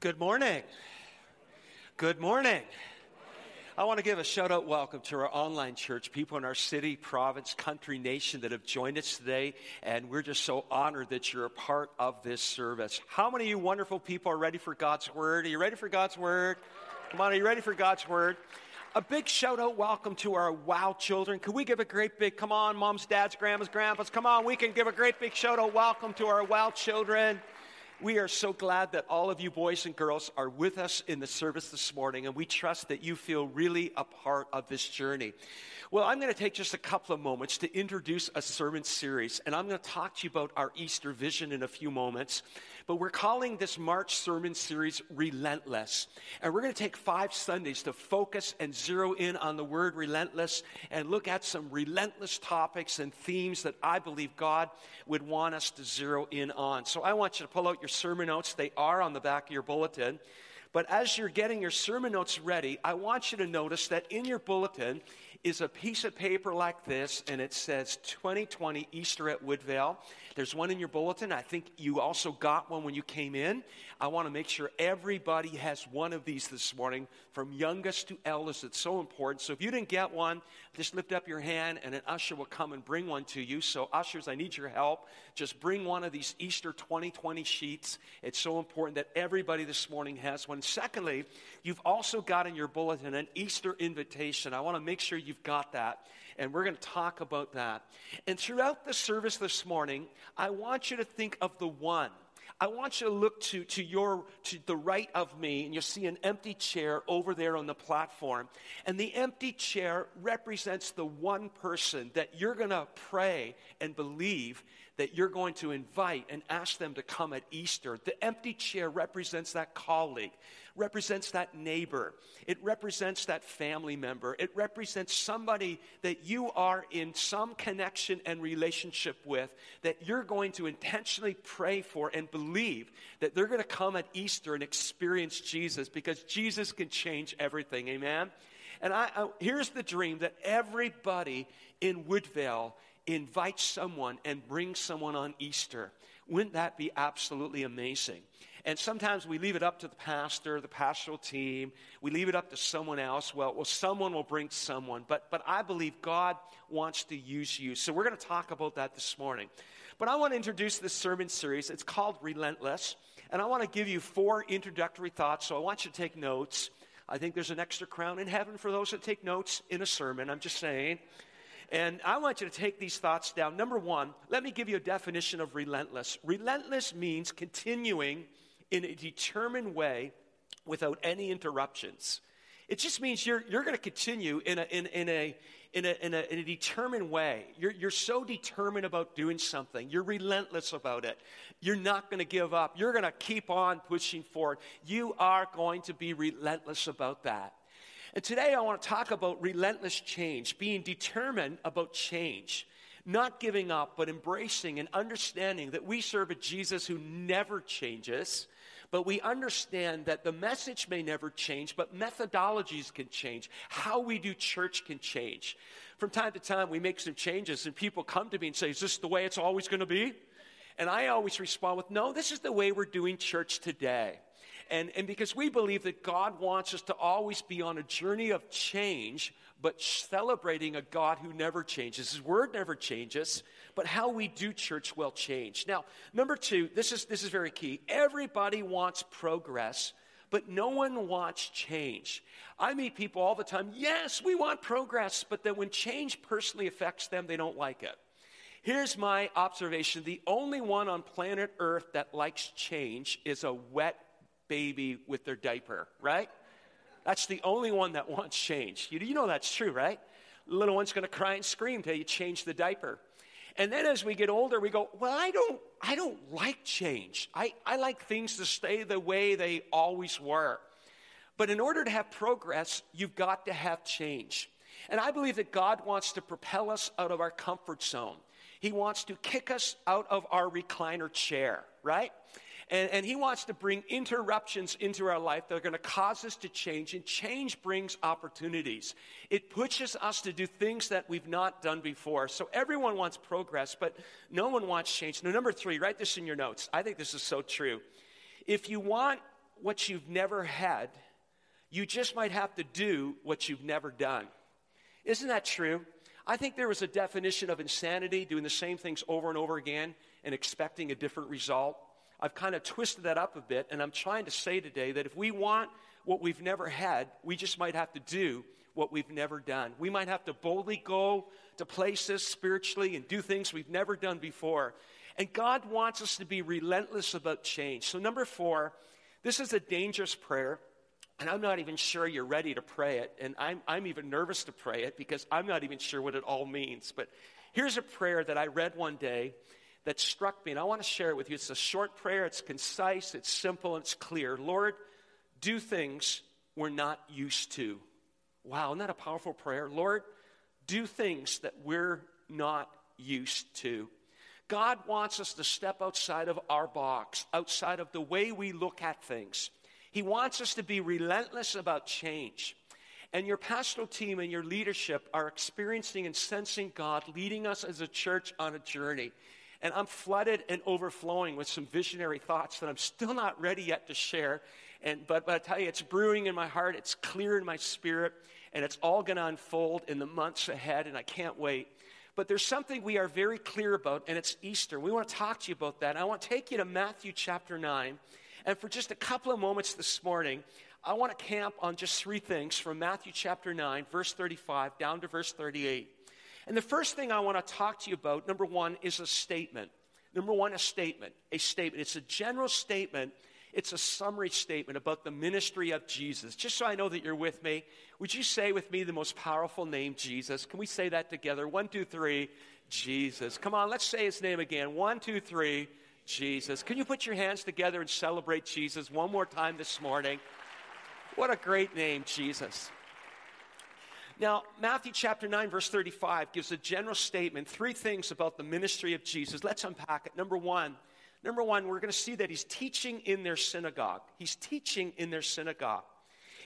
Good morning. Good morning. I want to give a shout out welcome to our online church, people in our city, province, country, nation that have joined us today. And we're just so honored that you're a part of this service. How many of you wonderful people are ready for God's word? Are you ready for God's word? Come on, are you ready for God's word? A big shout out welcome to our wow children. Can we give a great big, come on, moms, dads, grandmas, grandpas, come on, we can give a great big shout out welcome to our wow children. We are so glad that all of you boys and girls are with us in the service this morning, and we trust that you feel really a part of this journey. Well, I'm going to take just a couple of moments to introduce a sermon series, and I'm going to talk to you about our Easter vision in a few moments. But we're calling this March sermon series Relentless. And we're going to take five Sundays to focus and zero in on the word relentless and look at some relentless topics and themes that I believe God would want us to zero in on. So I want you to pull out your sermon notes. They are on the back of your bulletin. But as you're getting your sermon notes ready, I want you to notice that in your bulletin is a piece of paper like this, and it says 2020 Easter at Woodvale. There's one in your bulletin. I think you also got one when you came in. I want to make sure everybody has one of these this morning, from youngest to eldest. It's so important. So if you didn't get one, just lift up your hand, and an usher will come and bring one to you. So, ushers, I need your help. Just bring one of these Easter 2020 sheets. It's so important that everybody this morning has one. Secondly, you've also got in your bulletin an Easter invitation. I want to make sure you've got that and we're going to talk about that. And throughout the service this morning, I want you to think of the one. I want you to look to, to your to the right of me, and you'll see an empty chair over there on the platform. And the empty chair represents the one person that you're going to pray and believe that you're going to invite and ask them to come at Easter. The empty chair represents that colleague, represents that neighbor, it represents that family member, it represents somebody that you are in some connection and relationship with that you're going to intentionally pray for and believe that they're going to come at Easter and experience Jesus because Jesus can change everything. Amen. And I, I, here's the dream that everybody in Woodvale invite someone and bring someone on Easter. Wouldn't that be absolutely amazing? And sometimes we leave it up to the pastor, the pastoral team. We leave it up to someone else. Well, well, someone will bring someone. But, but I believe God wants to use you. So we're going to talk about that this morning. But I want to introduce this sermon series. It's called Relentless. And I want to give you four introductory thoughts. So I want you to take notes. I think there's an extra crown in heaven for those that take notes in a sermon. I'm just saying. And I want you to take these thoughts down. Number one, let me give you a definition of relentless. Relentless means continuing in a determined way without any interruptions. It just means you're, you're going to continue in a, in, in, a, in, a, in, a, in a determined way. You're, you're so determined about doing something. You're relentless about it. You're not going to give up. You're going to keep on pushing forward. You are going to be relentless about that. And today I want to talk about relentless change, being determined about change, not giving up, but embracing and understanding that we serve a Jesus who never changes. But we understand that the message may never change, but methodologies can change. How we do church can change. From time to time, we make some changes, and people come to me and say, Is this the way it's always going to be? And I always respond with, No, this is the way we're doing church today. And, and because we believe that God wants us to always be on a journey of change, but celebrating a God who never changes. His word never changes, but how we do church will change. Now, number two, this is, this is very key. Everybody wants progress, but no one wants change. I meet people all the time, yes, we want progress, but then when change personally affects them, they don't like it. Here's my observation the only one on planet Earth that likes change is a wet baby with their diaper, right? That's the only one that wants change. You, you know that's true, right? Little one's going to cry and scream till you change the diaper. And then as we get older, we go, well, I don't, I don't like change. I, I like things to stay the way they always were. But in order to have progress, you've got to have change. And I believe that God wants to propel us out of our comfort zone. He wants to kick us out of our recliner chair, right? And, and He wants to bring interruptions into our life that are going to cause us to change. And change brings opportunities. It pushes us to do things that we've not done before. So everyone wants progress, but no one wants change. Now, number three, write this in your notes. I think this is so true. If you want what you've never had, you just might have to do what you've never done. Isn't that true? I think there was a definition of insanity, doing the same things over and over again and expecting a different result. I've kind of twisted that up a bit, and I'm trying to say today that if we want what we've never had, we just might have to do what we've never done. We might have to boldly go to places spiritually and do things we've never done before. And God wants us to be relentless about change. So, number four, this is a dangerous prayer. And I'm not even sure you're ready to pray it. And I'm, I'm even nervous to pray it because I'm not even sure what it all means. But here's a prayer that I read one day that struck me, and I want to share it with you. It's a short prayer, it's concise, it's simple, it's clear. Lord, do things we're not used to. Wow, isn't that a powerful prayer? Lord, do things that we're not used to. God wants us to step outside of our box, outside of the way we look at things. He wants us to be relentless about change. And your pastoral team and your leadership are experiencing and sensing God leading us as a church on a journey. And I'm flooded and overflowing with some visionary thoughts that I'm still not ready yet to share. And, but, but I tell you, it's brewing in my heart, it's clear in my spirit, and it's all going to unfold in the months ahead, and I can't wait. But there's something we are very clear about, and it's Easter. We want to talk to you about that. I want to take you to Matthew chapter 9. And for just a couple of moments this morning, I want to camp on just three things from Matthew chapter 9, verse 35, down to verse 38. And the first thing I want to talk to you about, number one, is a statement. Number one, a statement. A statement. It's a general statement it's a summary statement about the ministry of Jesus. Just so I know that you're with me, would you say with me the most powerful name, Jesus? Can we say that together? One, two, three, Jesus. Come on, let's say his name again. One, two, three, Jesus. Can you put your hands together and celebrate Jesus one more time this morning? What a great name, Jesus. Now, Matthew chapter 9, verse 35 gives a general statement, three things about the ministry of Jesus. Let's unpack it. Number one, Number one, we're going to see that he's teaching in their synagogue. He's teaching in their synagogue.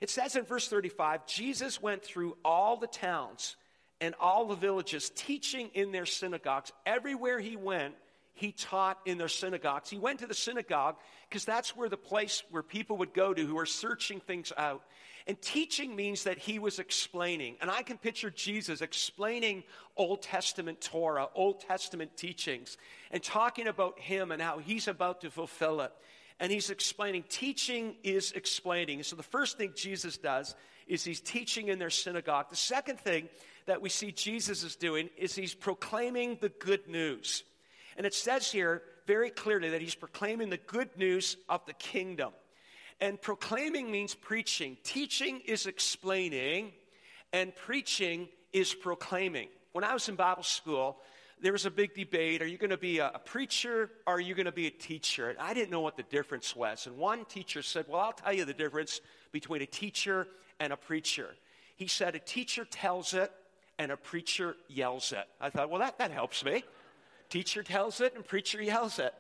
It says in verse 35 Jesus went through all the towns and all the villages, teaching in their synagogues. Everywhere he went, he taught in their synagogues. He went to the synagogue because that's where the place where people would go to who are searching things out. And teaching means that he was explaining. And I can picture Jesus explaining Old Testament Torah, Old Testament teachings, and talking about him and how he's about to fulfill it. And he's explaining. Teaching is explaining. So the first thing Jesus does is he's teaching in their synagogue. The second thing that we see Jesus is doing is he's proclaiming the good news. And it says here very clearly that he's proclaiming the good news of the kingdom. And proclaiming means preaching. Teaching is explaining, and preaching is proclaiming. When I was in Bible school, there was a big debate are you going to be a, preacher or are you going to be a teacher? And I didn't know what the difference was. And one teacher said, Well, I'll tell you the difference between a teacher and a preacher. He said, A teacher tells it and a preacher yells it. I thought, Well, that, that helps me. Teacher tells it and preacher yells it.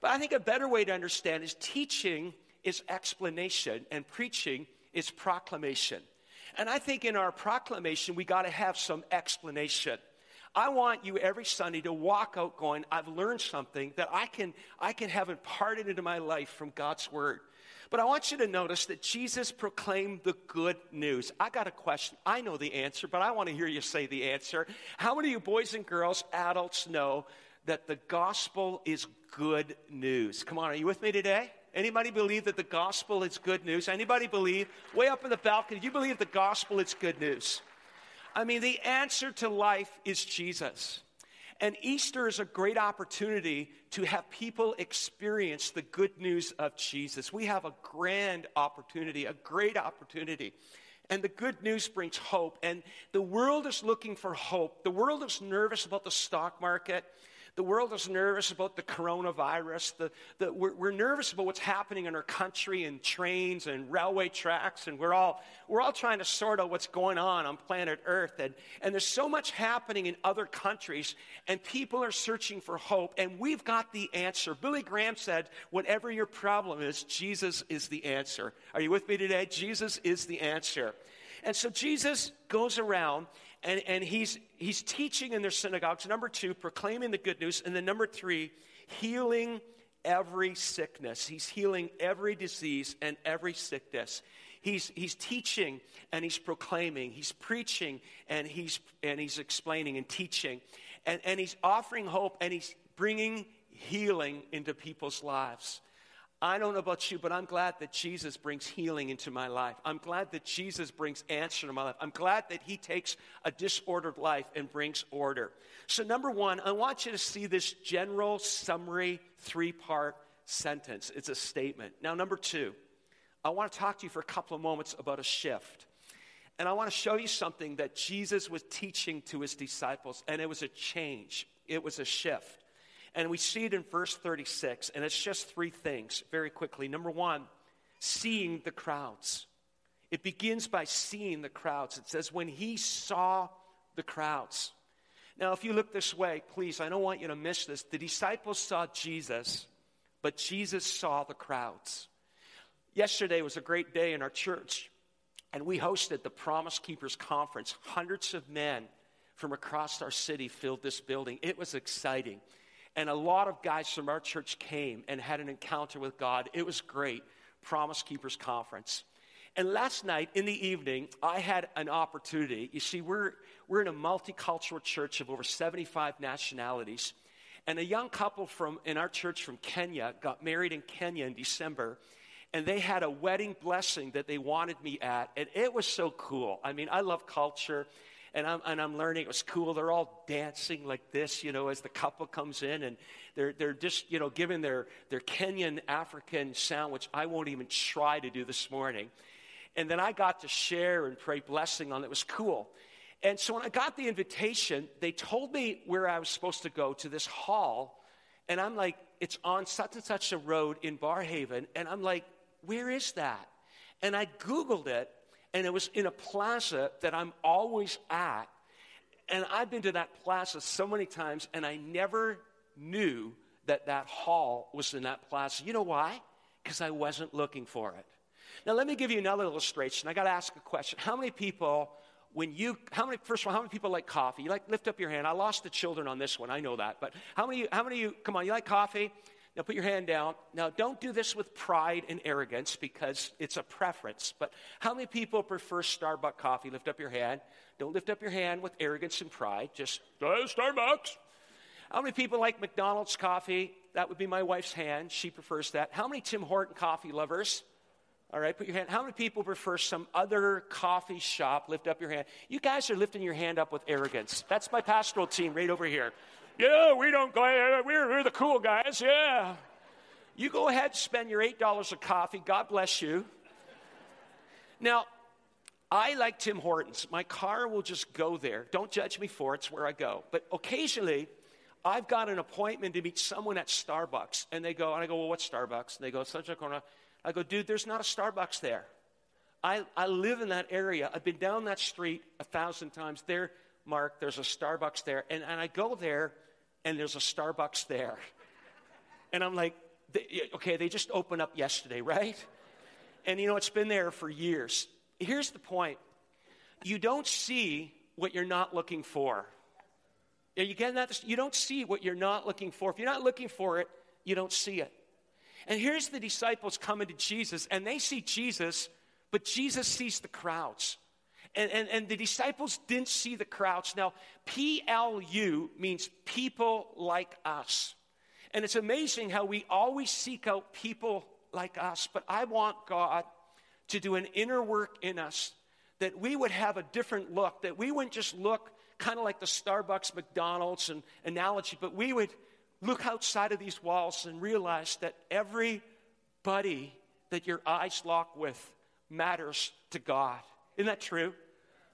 But I think a better way to understand is teaching is explanation and preaching is proclamation. And I think in our proclamation, we got to have some explanation. I want you every Sunday to walk out going, I've learned something that I can, I can have imparted into my life from God's Word. But I want you to notice that Jesus proclaimed the good news. I got a question. I know the answer, but I want to hear you say the answer. How many of you boys and girls, adults, know that the gospel is good news? Come on, are you with me today? Anybody believe that the gospel is good news? Anybody believe? Way up in the balcony, you believe the gospel is good news? I mean, the answer to life is Jesus. And Easter is a great opportunity to have people experience the good news of Jesus. We have a grand opportunity, a great opportunity. And the good news brings hope. And the world is looking for hope. The world is nervous about the stock market. The world is nervous about the coronavirus. The, the, we're, we're nervous about what's happening in our country and trains and railway tracks, and we're all, we're all trying to sort out what's going on on planet Earth. And, and there's so much happening in other countries, and people are searching for hope, and we've got the answer. Billy Graham said, Whatever your problem is, Jesus is the answer. Are you with me today? Jesus is the answer. And so Jesus goes around and, and he's, he's teaching in their synagogues. Number two, proclaiming the good news. And then number three, healing every sickness. He's healing every disease and every sickness. He's, he's teaching and he's proclaiming. He's preaching and he's, and he's explaining and teaching. And, and he's offering hope and he's bringing healing into people's lives. I don't know about you, but I'm glad that Jesus brings healing into my life. I'm glad that Jesus brings answer to my life. I'm glad that he takes a disordered life and brings order. So, number one, I want you to see this general summary three part sentence. It's a statement. Now, number two, I want to talk to you for a couple of moments about a shift. And I want to show you something that Jesus was teaching to his disciples, and it was a change, it was a shift. And we see it in verse 36, and it's just three things very quickly. Number one, seeing the crowds. It begins by seeing the crowds. It says, when he saw the crowds. Now, if you look this way, please, I don't want you to miss this. The disciples saw Jesus, but Jesus saw the crowds. Yesterday was a great day in our church, and we hosted the Promise Keepers Conference. Hundreds of men from across our city filled this building. It was exciting. And a lot of guys from our church came and had an encounter with God. It was great. Promise Keepers Conference. And last night in the evening, I had an opportunity. You see, we're, we're in a multicultural church of over 75 nationalities. And a young couple from, in our church from Kenya got married in Kenya in December. And they had a wedding blessing that they wanted me at. And it was so cool. I mean, I love culture and I'm, and I'm learning. It was cool. They're all dancing like this, you know, as the couple comes in, and they're, they're just, you know, giving their, their Kenyan African sound, which I won't even try to do this morning. And then I got to share and pray blessing on it. It was cool. And so when I got the invitation, they told me where I was supposed to go to this hall. And I'm like, it's on such and such a road in Barrhaven. And I'm like, where is that? And I Googled it, and it was in a plaza that I'm always at. And I've been to that plaza so many times, and I never knew that that hall was in that plaza. You know why? Because I wasn't looking for it. Now, let me give you another illustration. I got to ask a question. How many people, when you, how many, first of all, how many people like coffee? You like, lift up your hand. I lost the children on this one. I know that. But how many, how many of you, come on, you like coffee? Now put your hand down. Now don't do this with pride and arrogance because it's a preference. But how many people prefer Starbucks coffee? Lift up your hand. Don't lift up your hand with arrogance and pride. Just Starbucks. How many people like McDonald's coffee? That would be my wife's hand. She prefers that. How many Tim Horton coffee lovers? All right, put your hand. How many people prefer some other coffee shop? Lift up your hand. You guys are lifting your hand up with arrogance. That's my pastoral team right over here. Yeah, we don't go, we're, we're the cool guys, yeah. You go ahead, spend your $8 of coffee. God bless you. Now, I like Tim Hortons. My car will just go there. Don't judge me for it, it's where I go. But occasionally, I've got an appointment to meet someone at Starbucks. And they go, and I go, well, what's Starbucks? And they go, such a corner. I go, dude, there's not a Starbucks there. I, I live in that area. I've been down that street a thousand times. There, Mark, there's a Starbucks there. And, and I go there, and there's a Starbucks there. And I'm like, okay, they just opened up yesterday, right? And you know, it's been there for years. Here's the point you don't see what you're not looking for. Are you getting that? You don't see what you're not looking for. If you're not looking for it, you don't see it. And here's the disciples coming to Jesus, and they see Jesus, but Jesus sees the crowds. And, and, and the disciples didn't see the crowds. Now, PLU means people like us. And it's amazing how we always seek out people like us. But I want God to do an inner work in us that we would have a different look, that we wouldn't just look kind of like the Starbucks, McDonald's and analogy, but we would look outside of these walls and realize that everybody that your eyes lock with matters to God. Isn't that true?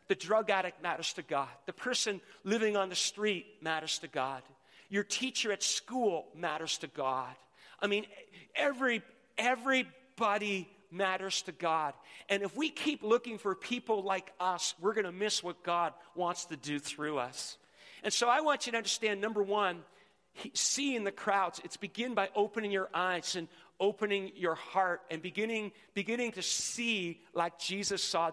The drug addict matters to God. The person living on the street matters to God. Your teacher at school matters to God. I mean, every, everybody matters to God. And if we keep looking for people like us, we're going to miss what God wants to do through us. And so I want you to understand number one, seeing the crowds, it's begin by opening your eyes and opening your heart and beginning, beginning to see like Jesus saw.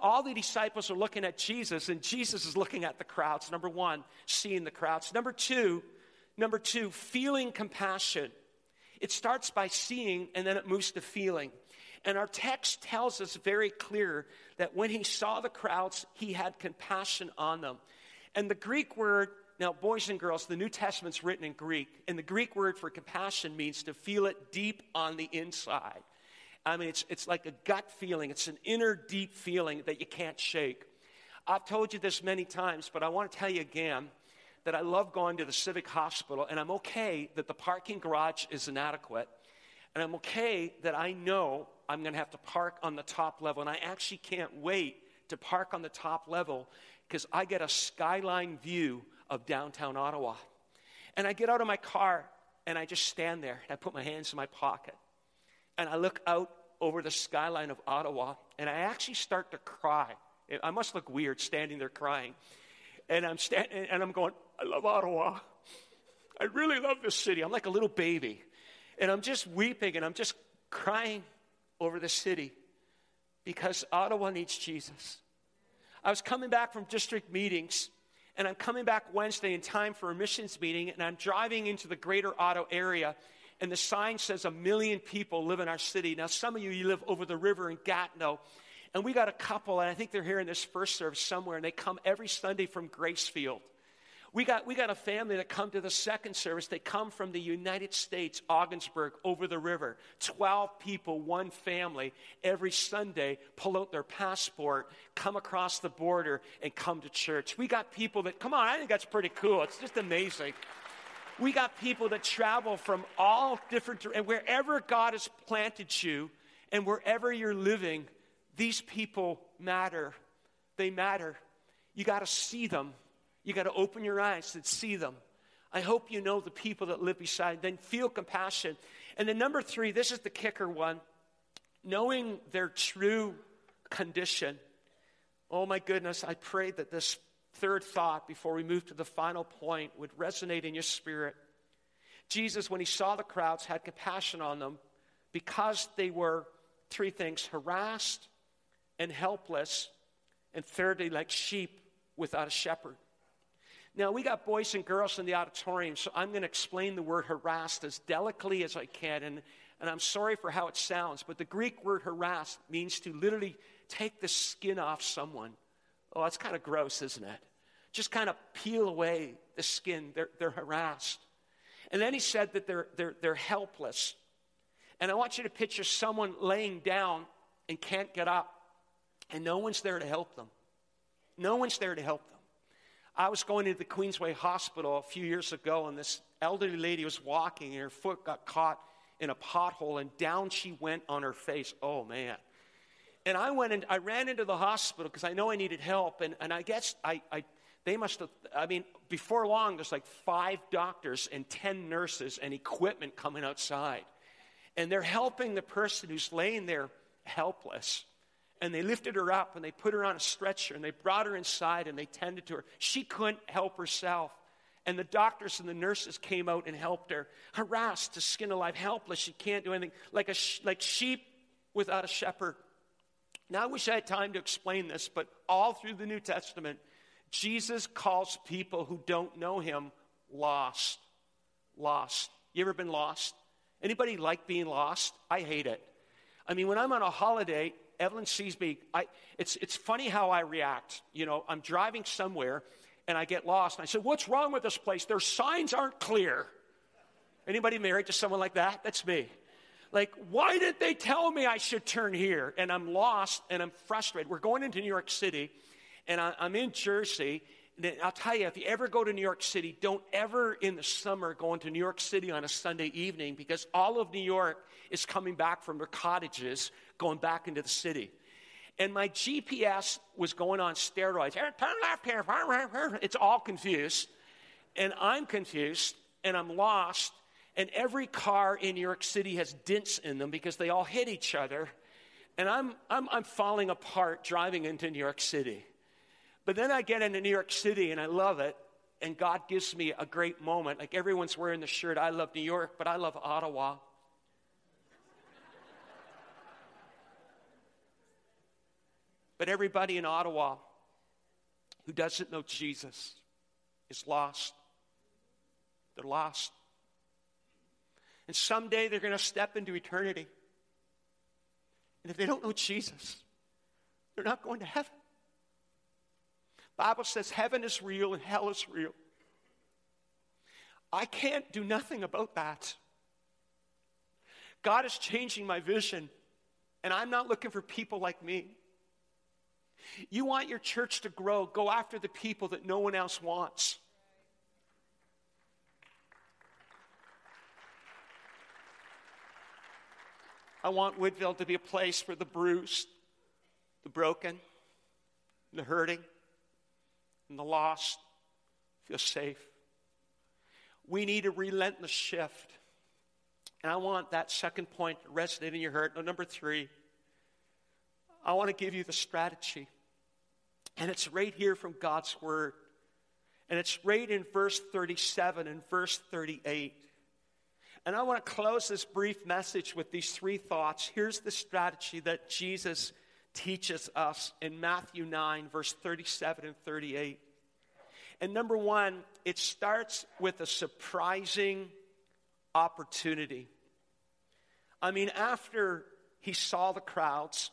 all the disciples are looking at Jesus, and Jesus is looking at the crowds. Number one, seeing the crowds. Number two, number two, feeling compassion. It starts by seeing and then it moves to feeling. And our text tells us very clear that when he saw the crowds, he had compassion on them. And the Greek word, now, boys and girls, the New Testament's written in Greek, and the Greek word for compassion means to feel it deep on the inside. I mean, it's, it's like a gut feeling, it's an inner deep feeling that you can't shake. I've told you this many times, but I want to tell you again that I love going to the civic hospital, and I'm okay that the parking garage is inadequate. And I'm okay that I know I'm going to have to park on the top level. And I actually can't wait to park on the top level because I get a skyline view of downtown Ottawa. And I get out of my car and I just stand there and I put my hands in my pocket. And I look out over the skyline of Ottawa and I actually start to cry. I must look weird standing there crying. And I'm standing and I'm going, I love Ottawa. I really love this city. I'm like a little baby. And I'm just weeping and I'm just crying over the city because Ottawa needs Jesus. I was coming back from district meetings and I'm coming back Wednesday in time for a missions meeting and I'm driving into the greater Ottawa area and the sign says a million people live in our city. Now, some of you, you live over the river in Gatineau. And we got a couple, and I think they're here in this first service somewhere, and they come every Sunday from Gracefield. We got, we got a family that come to the second service. They come from the United States, Ogdensburg, over the river. 12 people, one family, every Sunday pull out their passport, come across the border, and come to church. We got people that, come on, I think that's pretty cool. It's just amazing. We got people that travel from all different, and wherever God has planted you and wherever you're living, these people matter. They matter. You got to see them you got to open your eyes and see them. I hope you know the people that live beside, then feel compassion. And then, number three, this is the kicker one knowing their true condition. Oh my goodness, I pray that this third thought before we move to the final point would resonate in your spirit. Jesus, when he saw the crowds, had compassion on them because they were three things harassed and helpless, and thirdly, like sheep without a shepherd. Now, we got boys and girls in the auditorium, so I'm going to explain the word harassed as delicately as I can. And, and I'm sorry for how it sounds, but the Greek word harassed means to literally take the skin off someone. Oh, that's kind of gross, isn't it? Just kind of peel away the skin. They're, they're harassed. And then he said that they're, they're, they're helpless. And I want you to picture someone laying down and can't get up, and no one's there to help them. No one's there to help them. I was going into the Queensway Hospital a few years ago, and this elderly lady was walking, and her foot got caught in a pothole, and down she went on her face. Oh, man. And I went and I ran into the hospital because I know I needed help, and, and I guess I, I they must have, I mean, before long, there's like five doctors and 10 nurses and equipment coming outside. And they're helping the person who's laying there helpless. And they lifted her up and they put her on a stretcher and they brought her inside and they tended to her. She couldn't help herself. And the doctors and the nurses came out and helped her, harassed to skin alive, helpless. She can't do anything, like, a, like sheep without a shepherd. Now, I wish I had time to explain this, but all through the New Testament, Jesus calls people who don't know him lost. Lost. You ever been lost? Anybody like being lost? I hate it. I mean, when I'm on a holiday, Evelyn sees me. I, it's, it's funny how I react. You know, I'm driving somewhere and I get lost. And I said, What's wrong with this place? Their signs aren't clear. Anybody married to someone like that? That's me. Like, why did they tell me I should turn here? And I'm lost and I'm frustrated. We're going into New York City and I, I'm in Jersey. I'll tell you, if you ever go to New York City, don't ever in the summer go into New York City on a Sunday evening because all of New York is coming back from their cottages going back into the city. And my GPS was going on steroids. Turn left here. It's all confused. And I'm confused and I'm lost. And every car in New York City has dents in them because they all hit each other. And I'm, I'm, I'm falling apart driving into New York City. But then I get into New York City and I love it. And God gives me a great moment. Like everyone's wearing the shirt, I love New York, but I love Ottawa. But everybody in Ottawa who doesn't know Jesus is lost. They're lost. And someday they're going to step into eternity. And if they don't know Jesus, they're not going to heaven. Bible says heaven is real and hell is real. I can't do nothing about that. God is changing my vision, and I'm not looking for people like me. You want your church to grow, go after the people that no one else wants. I want Woodvale to be a place for the bruised, the broken, the hurting, and the lost feel safe. We need a relentless shift. And I want that second point to resonate in your heart. No, number three, I want to give you the strategy. And it's right here from God's Word. And it's right in verse 37 and verse 38. And I want to close this brief message with these three thoughts. Here's the strategy that Jesus teaches us in Matthew 9, verse 37 and 38. And number one, it starts with a surprising opportunity. I mean, after he saw the crowds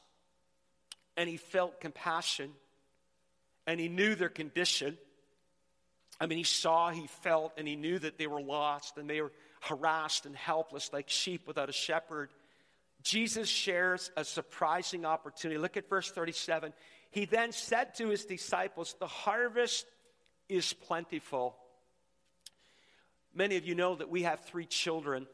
and he felt compassion and he knew their condition, I mean, he saw, he felt, and he knew that they were lost and they were harassed and helpless like sheep without a shepherd. Jesus shares a surprising opportunity. Look at verse 37. He then said to his disciples, The harvest is plentiful. Many of you know that we have three children.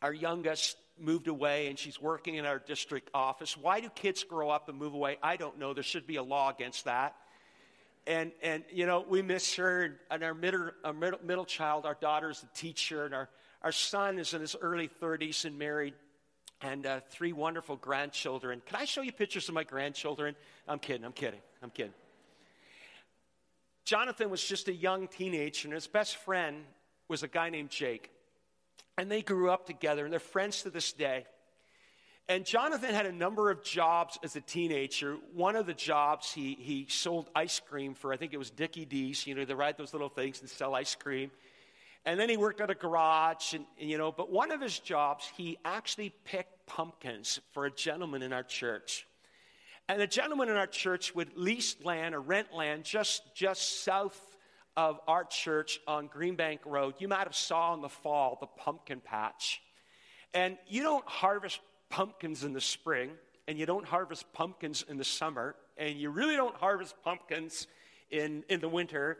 Our youngest moved away and she's working in our district office. Why do kids grow up and move away? I don't know. There should be a law against that. And, and you know, we miss her. And our middle, our middle, middle child, our daughter is a teacher, and our, our son is in his early 30s and married, and uh, three wonderful grandchildren. Can I show you pictures of my grandchildren? I'm kidding, I'm kidding, I'm kidding. Jonathan was just a young teenager, and his best friend was a guy named Jake. And they grew up together, and they're friends to this day. And Jonathan had a number of jobs as a teenager. One of the jobs, he, he sold ice cream for, I think it was Dickie Dee's. You know, they ride those little things and sell ice cream. And then he worked at a garage, and, you know, but one of his jobs, he actually picked pumpkins for a gentleman in our church. And a gentleman in our church would lease land or rent land just, just south of our church on Greenbank Road. You might have saw in the fall the pumpkin patch. And you don't harvest pumpkins in the spring, and you don't harvest pumpkins in the summer, and you really don't harvest pumpkins in, in the winter.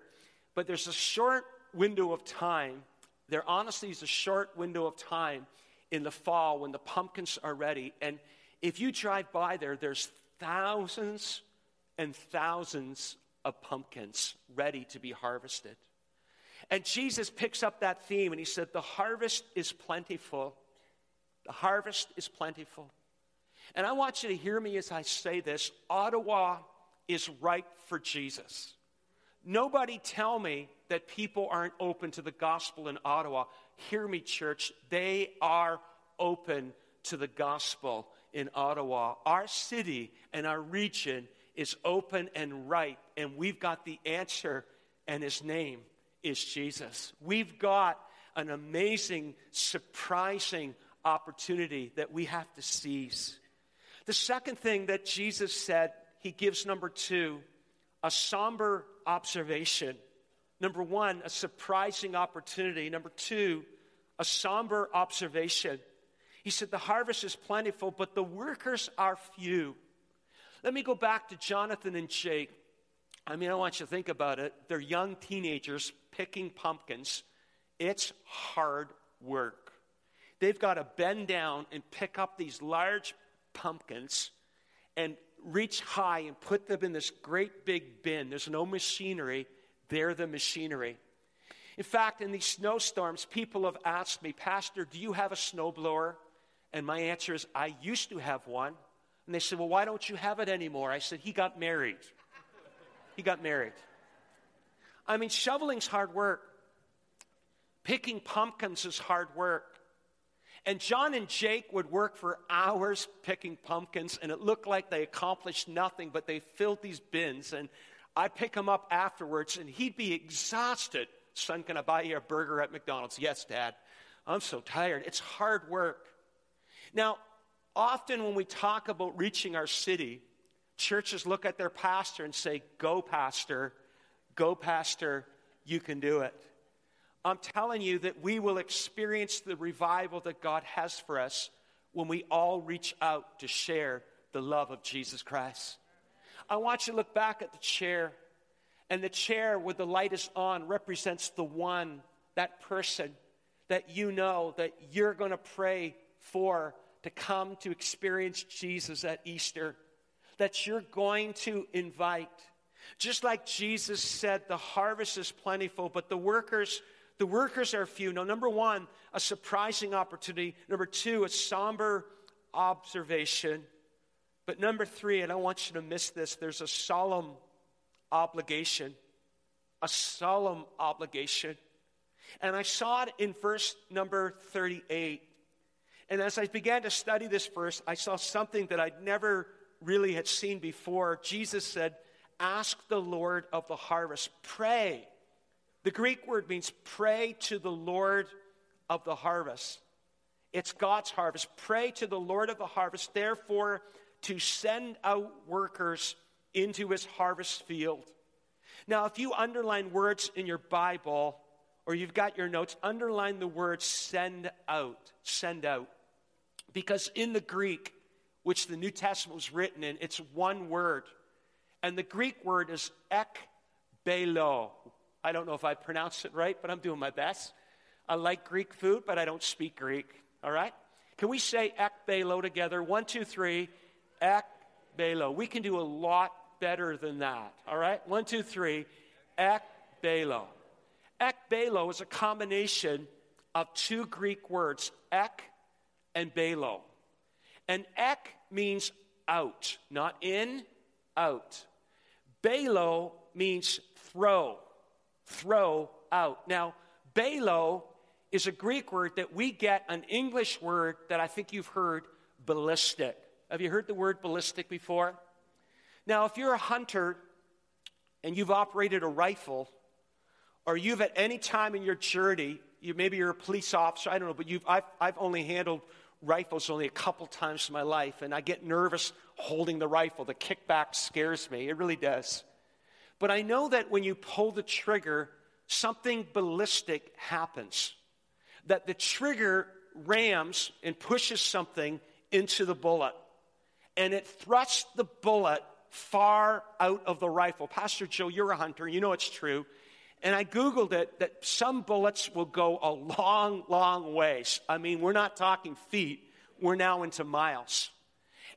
But there's a short window of time. There honestly is a short window of time in the fall when the pumpkins are ready. And if you drive by there, there's thousands and thousands of pumpkins ready to be harvested. And Jesus picks up that theme and he said, The harvest is plentiful. The harvest is plentiful. And I want you to hear me as I say this Ottawa is ripe for Jesus. Nobody tell me that people aren't open to the gospel in Ottawa. Hear me, church. They are open to the gospel in Ottawa. Our city and our region is open and ripe, and we've got the answer, and his name is Jesus. We've got an amazing, surprising opportunity that we have to seize. The second thing that Jesus said, he gives number two, a somber observation. Number one, a surprising opportunity. Number two, a somber observation. He said, The harvest is plentiful, but the workers are few. Let me go back to Jonathan and Jake. I mean, I want you to think about it. They're young teenagers picking pumpkins. It's hard work. They've got to bend down and pick up these large pumpkins and reach high and put them in this great big bin. There's no machinery, they're the machinery. In fact, in these snowstorms, people have asked me, Pastor, do you have a snowblower? And my answer is, I used to have one. And they said, Well, why don't you have it anymore? I said, He got married. He got married. I mean, shoveling's hard work. Picking pumpkins is hard work. And John and Jake would work for hours picking pumpkins, and it looked like they accomplished nothing, but they filled these bins. And I'd pick him up afterwards, and he'd be exhausted. Son, can I buy you a burger at McDonald's? Yes, Dad. I'm so tired. It's hard work. Now, often when we talk about reaching our city, churches look at their pastor and say, Go, pastor, go, pastor, you can do it. I'm telling you that we will experience the revival that God has for us when we all reach out to share the love of Jesus Christ. I want you to look back at the chair, and the chair where the light is on represents the one, that person that you know that you're going to pray for to come to experience Jesus at Easter, that you're going to invite. Just like Jesus said, the harvest is plentiful, but the workers, the workers are few. Now, number one, a surprising opportunity. Number two, a somber observation. But number three, and I want you to miss this, there's a solemn obligation. A solemn obligation. And I saw it in verse number 38. And as I began to study this verse, I saw something that I'd never really had seen before. Jesus said, Ask the Lord of the harvest. Pray. The Greek word means pray to the Lord of the harvest. It's God's harvest. Pray to the Lord of the harvest, therefore, to send out workers into his harvest field. Now, if you underline words in your Bible or you've got your notes, underline the word send out. Send out. Because in the Greek, which the New Testament was written in, it's one word. And the Greek word is ek ekbalo. I don't know if I pronounced it right, but I'm doing my best. I like Greek food, but I don't speak Greek. All right? Can we say ek ekbalo together? One, two, three. Ekbalo. We can do a lot better than that. All right? One, two, three. Ekbalo. Ekbalo is a combination of two Greek words, ek and balo. And ek means out, not in, out. Balo means throw, throw out. Now, balo is a Greek word that we get an English word that I think you've heard, ballistic. Have you heard the word ballistic before? Now, if you're a hunter and you've operated a rifle, or you've at any time in your journey, you, maybe you're a police officer, I don't know, but you've, I've, I've only handled rifles only a couple times in my life, and I get nervous holding the rifle. The kickback scares me, it really does. But I know that when you pull the trigger, something ballistic happens. That the trigger rams and pushes something into the bullet, and it thrusts the bullet far out of the rifle. Pastor Joe, you're a hunter, you know it's true. And I Googled it that some bullets will go a long, long ways. I mean, we're not talking feet, we're now into miles.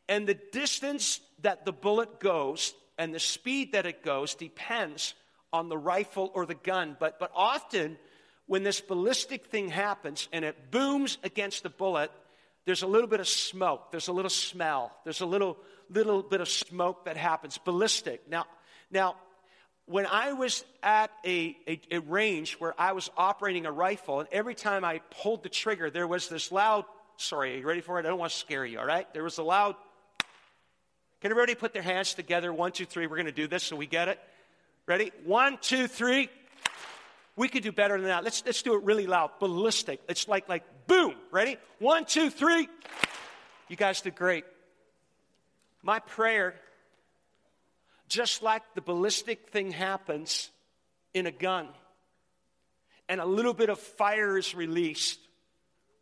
And the distance that the bullet goes and the speed that it goes depends on the rifle or the gun. But, but often, when this ballistic thing happens and it booms against the bullet, there's a little bit of smoke, there's a little smell, there's a little, little bit of smoke that happens. Ballistic. Now, now when I was at a, a, a, range where I was operating a rifle, and every time I pulled the trigger, there was this loud, sorry, are you ready for it? I don't want to scare you, all right? There was a loud, can everybody put their hands together? One, two, three. We're going to do this so we get it. Ready? One, two, three. We could do better than that. Let's, let's do it really loud. Ballistic. It's like, like boom. Ready? One, two, three. You guys did great. My prayer just like the ballistic thing happens in a gun and a little bit of fire is released,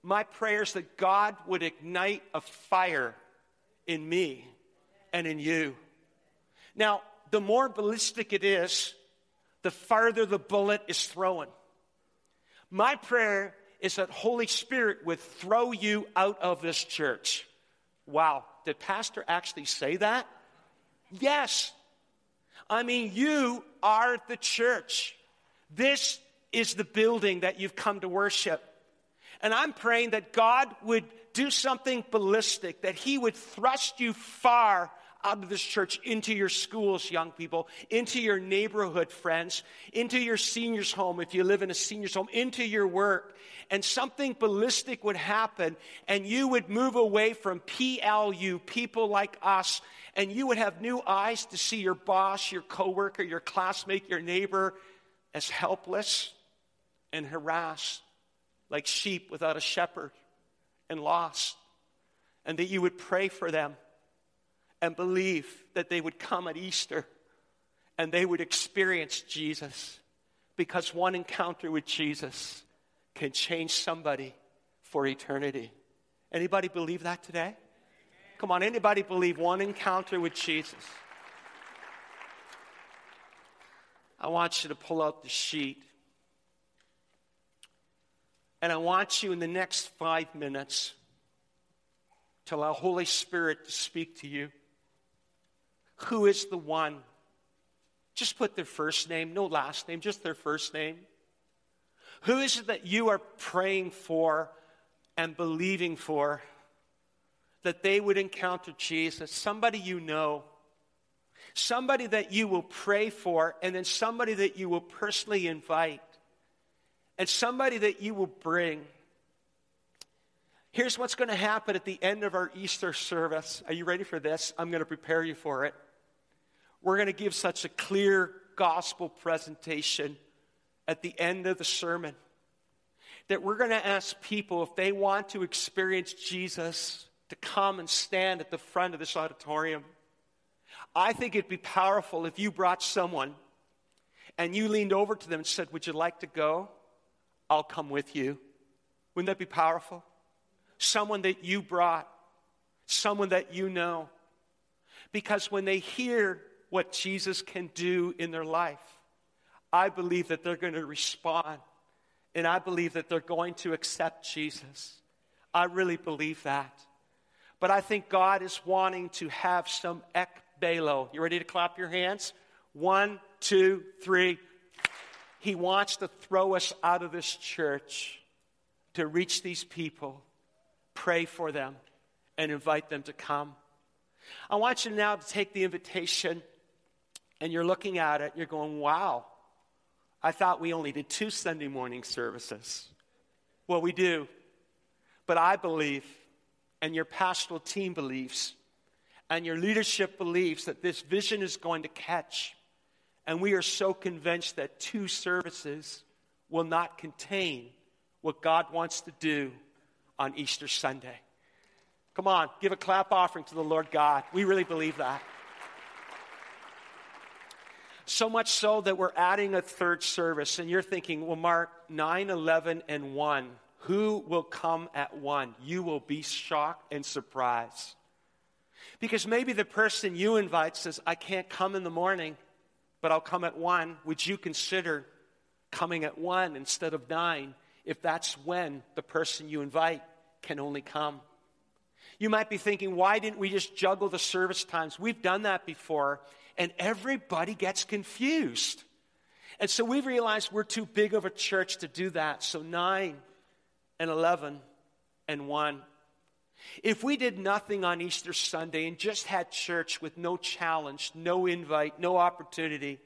my prayer is that God would ignite a fire in me and in you. Now, the more ballistic it is, the farther the bullet is thrown. My prayer is that Holy Spirit would throw you out of this church. Wow, did Pastor actually say that? Yes. I mean, you are the church. This is the building that you've come to worship. And I'm praying that God would do something ballistic, that He would thrust you far out of this church into your schools, young people, into your neighborhood friends, into your seniors' home if you live in a seniors' home, into your work. And something ballistic would happen, and you would move away from PLU, people like us, and you would have new eyes to see your boss, your coworker, your classmate, your neighbor as helpless and harassed like sheep without a shepherd and lost, and that you would pray for them and believe that they would come at Easter and they would experience Jesus because one encounter with Jesus can change somebody for eternity. Anybody believe that today? Come on, anybody believe one encounter with Jesus? I want you to pull out the sheet. And I want you in the next five minutes to allow Holy Spirit to speak to you. Who is the one? Just put their first name, no last name, just their first name. Who is it that you are praying for and believing for that they would encounter Jesus? Somebody you know, somebody that you will pray for, and then somebody that you will personally invite, and somebody that you will bring. Here's what's going to happen at the end of our Easter service. Are you ready for this? I'm going to prepare you for it. We're going to give such a clear gospel presentation at the end of the sermon that we're going to ask people if they want to experience Jesus to come and stand at the front of this auditorium. I think it'd be powerful if you brought someone and you leaned over to them and said, Would you like to go? I'll come with you. Wouldn't that be powerful? Someone that you brought, someone that you know. Because when they hear what Jesus can do in their life, I believe that they're going to respond. And I believe that they're going to accept Jesus. I really believe that. But I think God is wanting to have some ekbalo. You ready to clap your hands? One, two, three. He wants to throw us out of this church to reach these people, pray for them, and invite them to come. I want you now to take the invitation and you're looking at it, you're going, wow, I thought we only did two Sunday morning services. Well, we do. But I believe, and your pastoral team believes, and your leadership believes that this vision is going to catch. And we are so convinced that two services will not contain what God wants to do on Easter Sunday. Come on, give a clap offering to the Lord God. We really believe that. So much so that we're adding a third service. And you're thinking, well, Mark, 9, 11, and 1. Who will come at 1? You will be shocked and surprised. Because maybe the person you invite says, I can't come in the morning, but I'll come at 1. Would you consider coming at 1 instead of 9 if that's when the person you invite can only come? You might be thinking, why didn't we just juggle the service times? We've done that before, and everybody gets confused. And so we realized we're too big of a church to do that. So 9 and 11 and 1. If we did nothing on Easter Sunday and just had church with no challenge, no invite, no opportunity,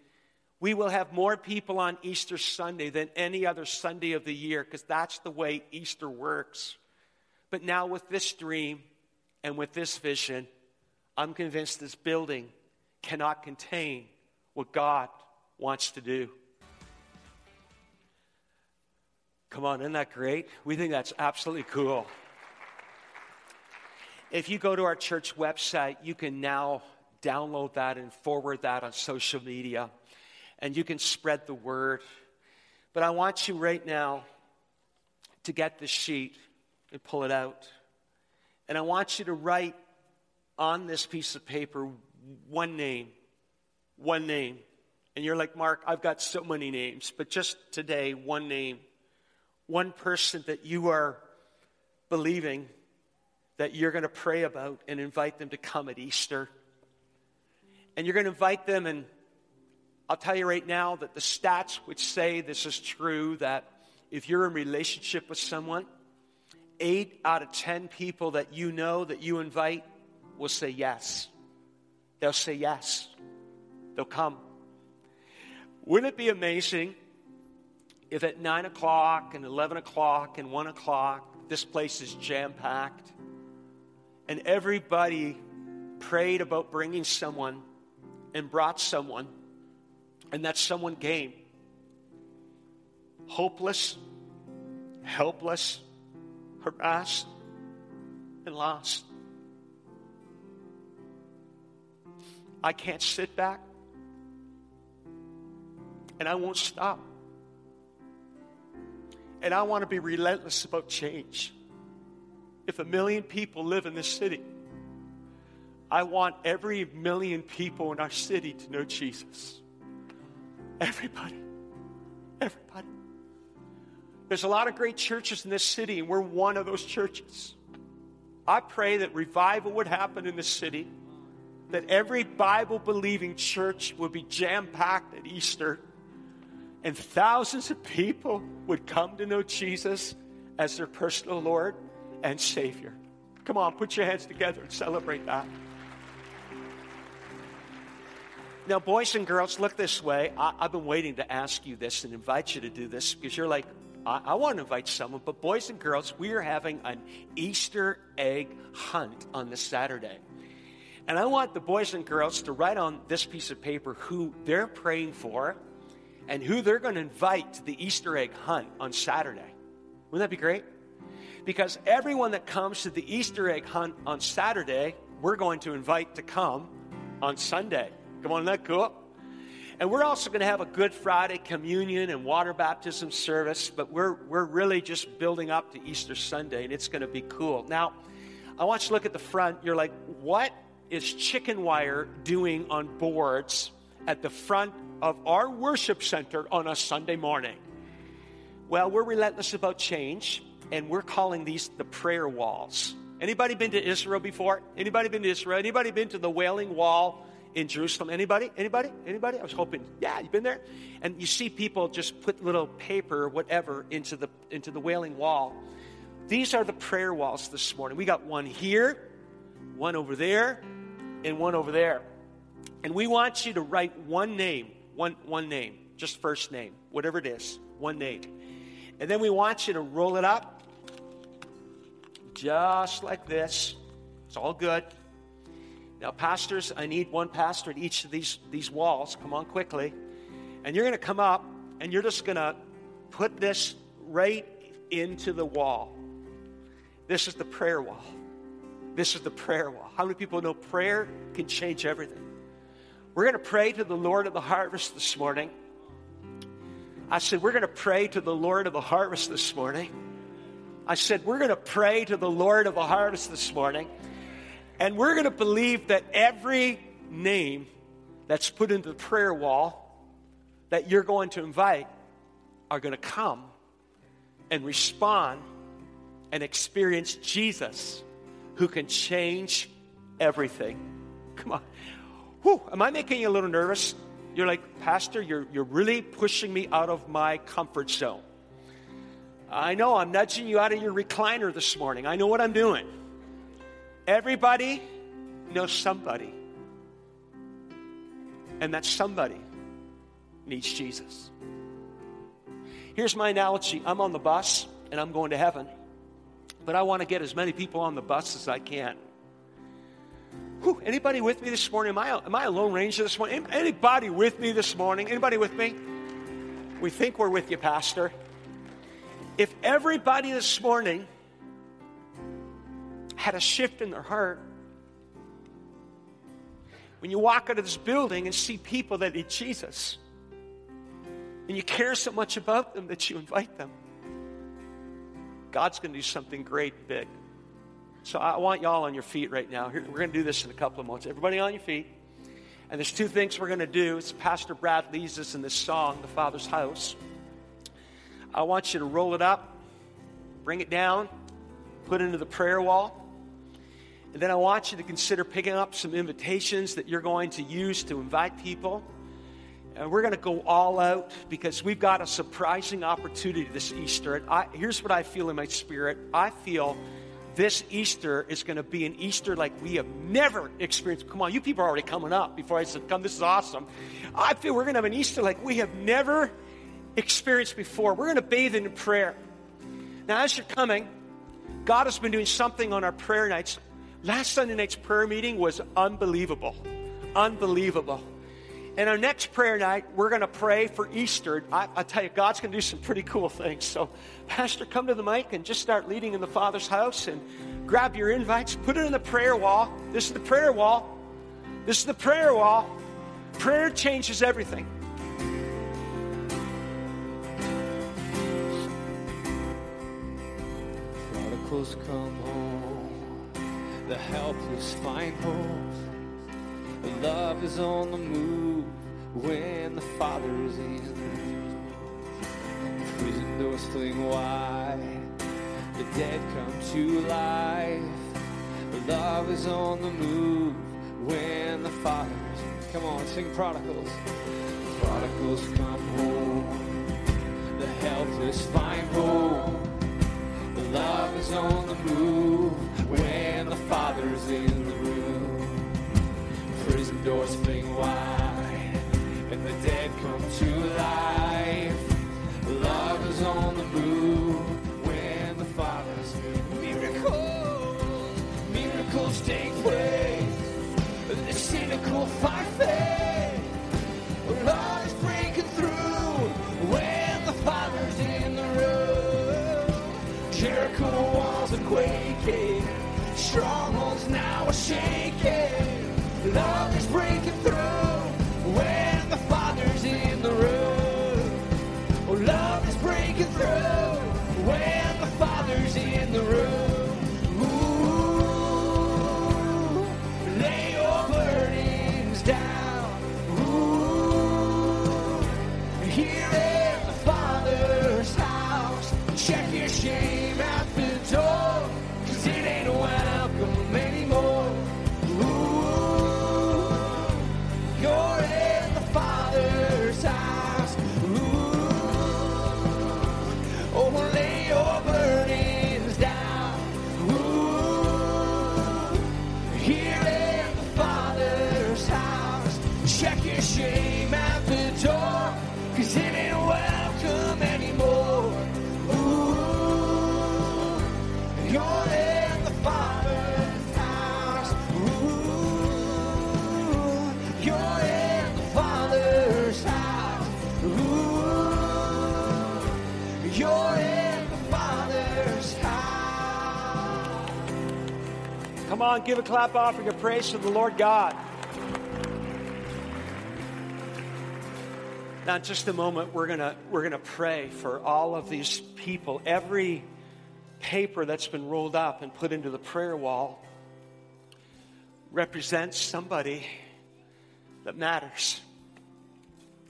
we will have more people on Easter Sunday than any other Sunday of the year because that's the way Easter works. But now, with this dream and with this vision, I'm convinced this building cannot contain what God wants to do. Come on, isn't that great? We think that's absolutely cool. If you go to our church website, you can now download that and forward that on social media, and you can spread the word. But I want you right now to get the sheet and pull it out. And I want you to write on this piece of paper one name. One name. And you're like, Mark, I've got so many names, but just today, one name. One person that you are believing that you're going to pray about and invite them to come at Easter. And you're going to invite them, and I'll tell you right now that the stats which say this is true that if you're in relationship with someone, eight out of ten people that you know that you invite will say yes they'll say yes. They'll come. Wouldn't it be amazing if at 9 o'clock and 11 o'clock and 1 o'clock, this place is jam packed, and everybody prayed about bringing someone and brought someone, and that someone came? Hopeless, helpless, harassed, and lost. I can't sit back and I won't stop. And I want to be relentless about change. If a million people live in this city, I want every million people in our city to know Jesus. Everybody. Everybody. There's a lot of great churches in this city, and we're one of those churches. I pray that revival would happen in this city, that every Bible believing church would be jam packed at Easter, and thousands of people would come to know Jesus as their personal Lord and Savior. Come on, put your hands together and celebrate that. Now, boys and girls, look this way. I, have been waiting to ask you this and invite you to do this because you're like, I, I want to invite someone. But, boys and girls, we are having an Easter egg hunt on this Saturday. And I want the boys and girls to write on this piece of paper who they're praying for and who they're going to invite to the Easter egg hunt on Saturday. Wouldn't that be great? Because everyone that comes to the Easter egg hunt on Saturday, we're going to invite to come on Sunday. Come on, isn't that cool? And we're also going to have a Good Friday communion and water baptism service, but we're, we're really just building up to Easter Sunday, and it's going to be cool. Now, I want you to look at the front. You're like, what is chicken wire doing on boards at the front of our worship center on a Sunday morning? Well, we're relentless about change, and we're calling these the prayer walls. Anybody been to Israel before? Anybody been to Israel? Anybody been to the Wailing Wall in Jerusalem. Anybody? Anybody? Anybody? I was hoping. Yeah, you've been there. And you see people just put little paper, whatever, into the into the Wailing Wall. These are the prayer walls this morning. We got one here, one over there, and one over there. And we want you to write one name, one one name, just first name, whatever it is, one name. And then we want you to roll it up just like this. It's all good. Now, pastors, I need one pastor at each of these, these walls. Come on quickly. And you're going to come up and you're just going to put this right into the wall. This is the prayer wall. This is the prayer wall. How many people know prayer can change everything? We're going to pray to the Lord of the harvest this morning. I said, We're going to pray to the Lord of the harvest this morning. I said, We're going to pray to the Lord of the harvest this morning. And we're going to believe that every name that's put into the prayer wall that you're going to invite are going to come and respond and experience Jesus who can change everything. Come on. Whew, am I making you a little nervous? You're like, Pastor, you're, you're really pushing me out of my comfort zone. I know I'm nudging you out of your recliner this morning. I know what I'm doing. Everybody knows somebody. And that somebody needs Jesus. Here's my analogy I'm on the bus and I'm going to heaven, but I want to get as many people on the bus as I can. Whew, anybody with me this morning? Am I, am I a lone ranger this morning? Anybody with me this morning? Anybody with me? We think we're with you, Pastor. If everybody this morning had a shift in their heart. When you walk out of this building and see people that need Jesus, and you care so much about them that you invite them, God's going to do something great big. So I want y'all on your feet right now. We're going to do this in a couple of months. Everybody on your feet. And there's two things we're going to do. It's Pastor Brad leads us in this song, The Father's House. I want you to roll it up, bring it down, put it into the prayer wall. And then I want you to consider picking up some invitations that you're going to use to invite people. And we're going to go all out because we've got a surprising opportunity this Easter. And I, here's what I feel in my spirit I feel this Easter is going to be an Easter like we have never experienced. Come on, you people are already coming up before I said, Come, this is awesome. I feel we're going to have an Easter like we have never experienced before. We're going to bathe in prayer. Now, as you're coming, God has been doing something on our prayer nights Last Sunday night's prayer meeting was unbelievable. Unbelievable. And our next prayer night, we're going to pray for Easter. I, I tell you, God's going to do some pretty cool things. So, Pastor, come to the mic and just start leading in the Father's house and grab your invites, put it in the prayer wall. This is the prayer wall. This is the prayer wall. Prayer changes everything. Prodigals come home, the helpless find hope. Love is on the move when the Father is in. Prison doors fling wide, the dead come to life. Love is on the move when the Father is in. Come on, sing prodigals. Prodigals come home, the helpless find hope. Love is on the move when the Father's in the room. Doors fling wide and the dead come to life. Come on, give a clap offering of praise to the Lord God. Now, in just a moment, we're gonna we're gonna pray for all of these people. Every paper that's been rolled up and put into the prayer wall represents somebody that matters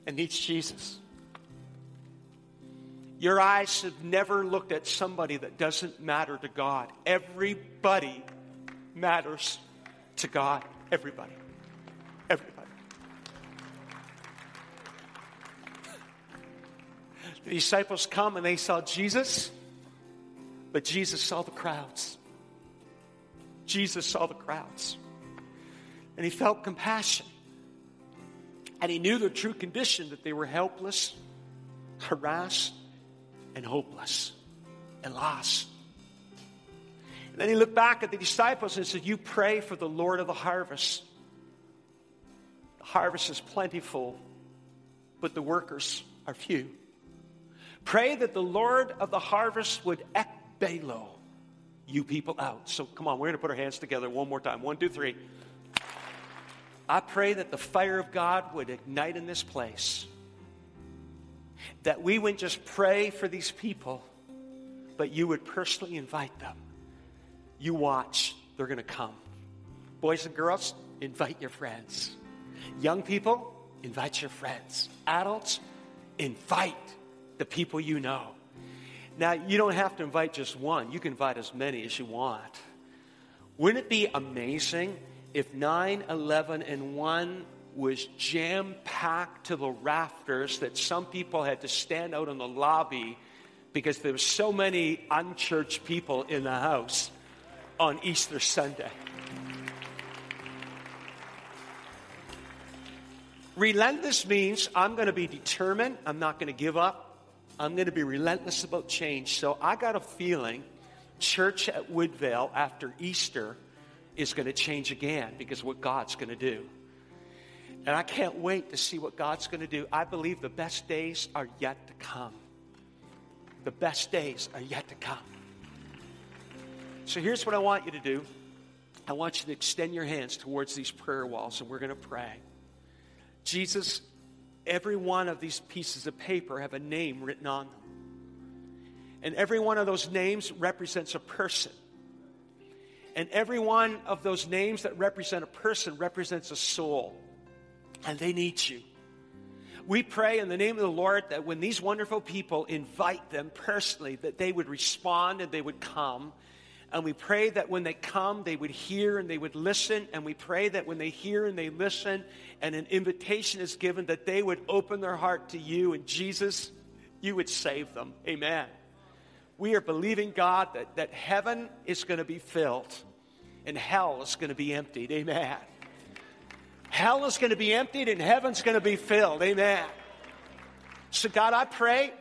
and needs Jesus. Your eyes have never looked at somebody that doesn't matter to God. Everybody matters to God. Everybody. Everybody. The disciples come and they saw Jesus, but Jesus saw the crowds. Jesus saw the crowds. And he felt compassion. And he knew their true condition that they were helpless, harassed, and hopeless, and lost. And then he looked back at the disciples and said, You pray for the Lord of the harvest. The harvest is plentiful, but the workers are few. Pray that the Lord of the harvest would ekbalo you people out. So come on, we're going to put our hands together one more time. One, two, three. I pray that the fire of God would ignite in this place. That we wouldn't just pray for these people, but you would personally invite them. You watch, they're going to come. Boys and girls, invite your friends. Young people, invite your friends. Adults, invite the people you know. Now, you don't have to invite just one, you can invite as many as you want. Wouldn't it be amazing if 9, 11, and 1 was jam packed to the rafters that some people had to stand out in the lobby because there were so many unchurched people in the house on Easter Sunday? Relentless means I'm going to be determined, I'm not going to give up. I'm going to be relentless about change. So I got a feeling church at Woodvale after Easter is going to change again because what God's going to do. And I can't wait to see what God's going to do. I believe the best days are yet to come. The best days are yet to come. So here's what I want you to do I want you to extend your hands towards these prayer walls, and we're going to pray. Jesus, every one of these pieces of paper have a name written on them. And every one of those names represents a person. And every one of those names that represent a person represents a soul. And they need you. We pray in the name of the Lord that when these wonderful people invite them personally, that they would respond and they would come. And we pray that when they come, they would hear and they would listen. And we pray that when they hear and they listen and an invitation is given, that they would open their heart to you. And Jesus, you would save them. Amen we are believing, God, that, that heaven is going to be filled and hell is going to be emptied. Amen. Hell is going to be emptied and heaven's going to be filled. Amen. So, God, I pray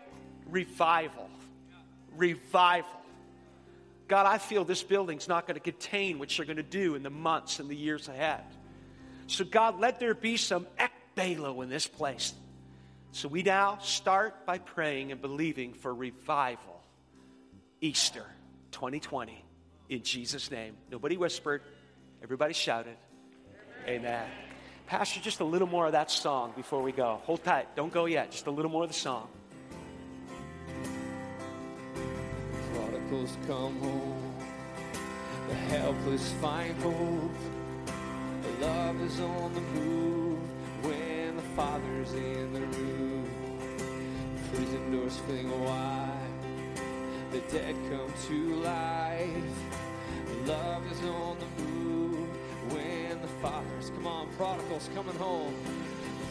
revival. Revival. God, I feel this building's not going to contain what you're going to do in the months and the years ahead. So, God, let there be some ekbalo in this place. So, we now start by praying and believing for revival Easter 2020 in Jesus' name. Nobody whispered, everybody shouted. Amen. Pastor, just a little more of that song before we go. Hold tight. Don't go yet. Just a little more of the song. Prodigals come home. The helpless find hope. The love is on the move when the Father's in the room. Prison doors fling wide the dead come to life. Love is on the move when the fathers come on, prodigals coming home.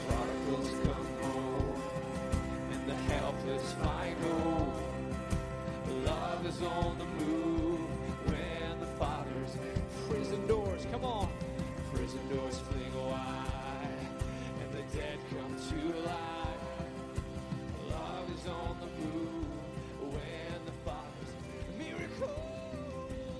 Prodigals come home, and the helpless find hope is on the move when the Father's. Prison doors, come on. Prison doors fling wide and the dead come to life. Love is on the move.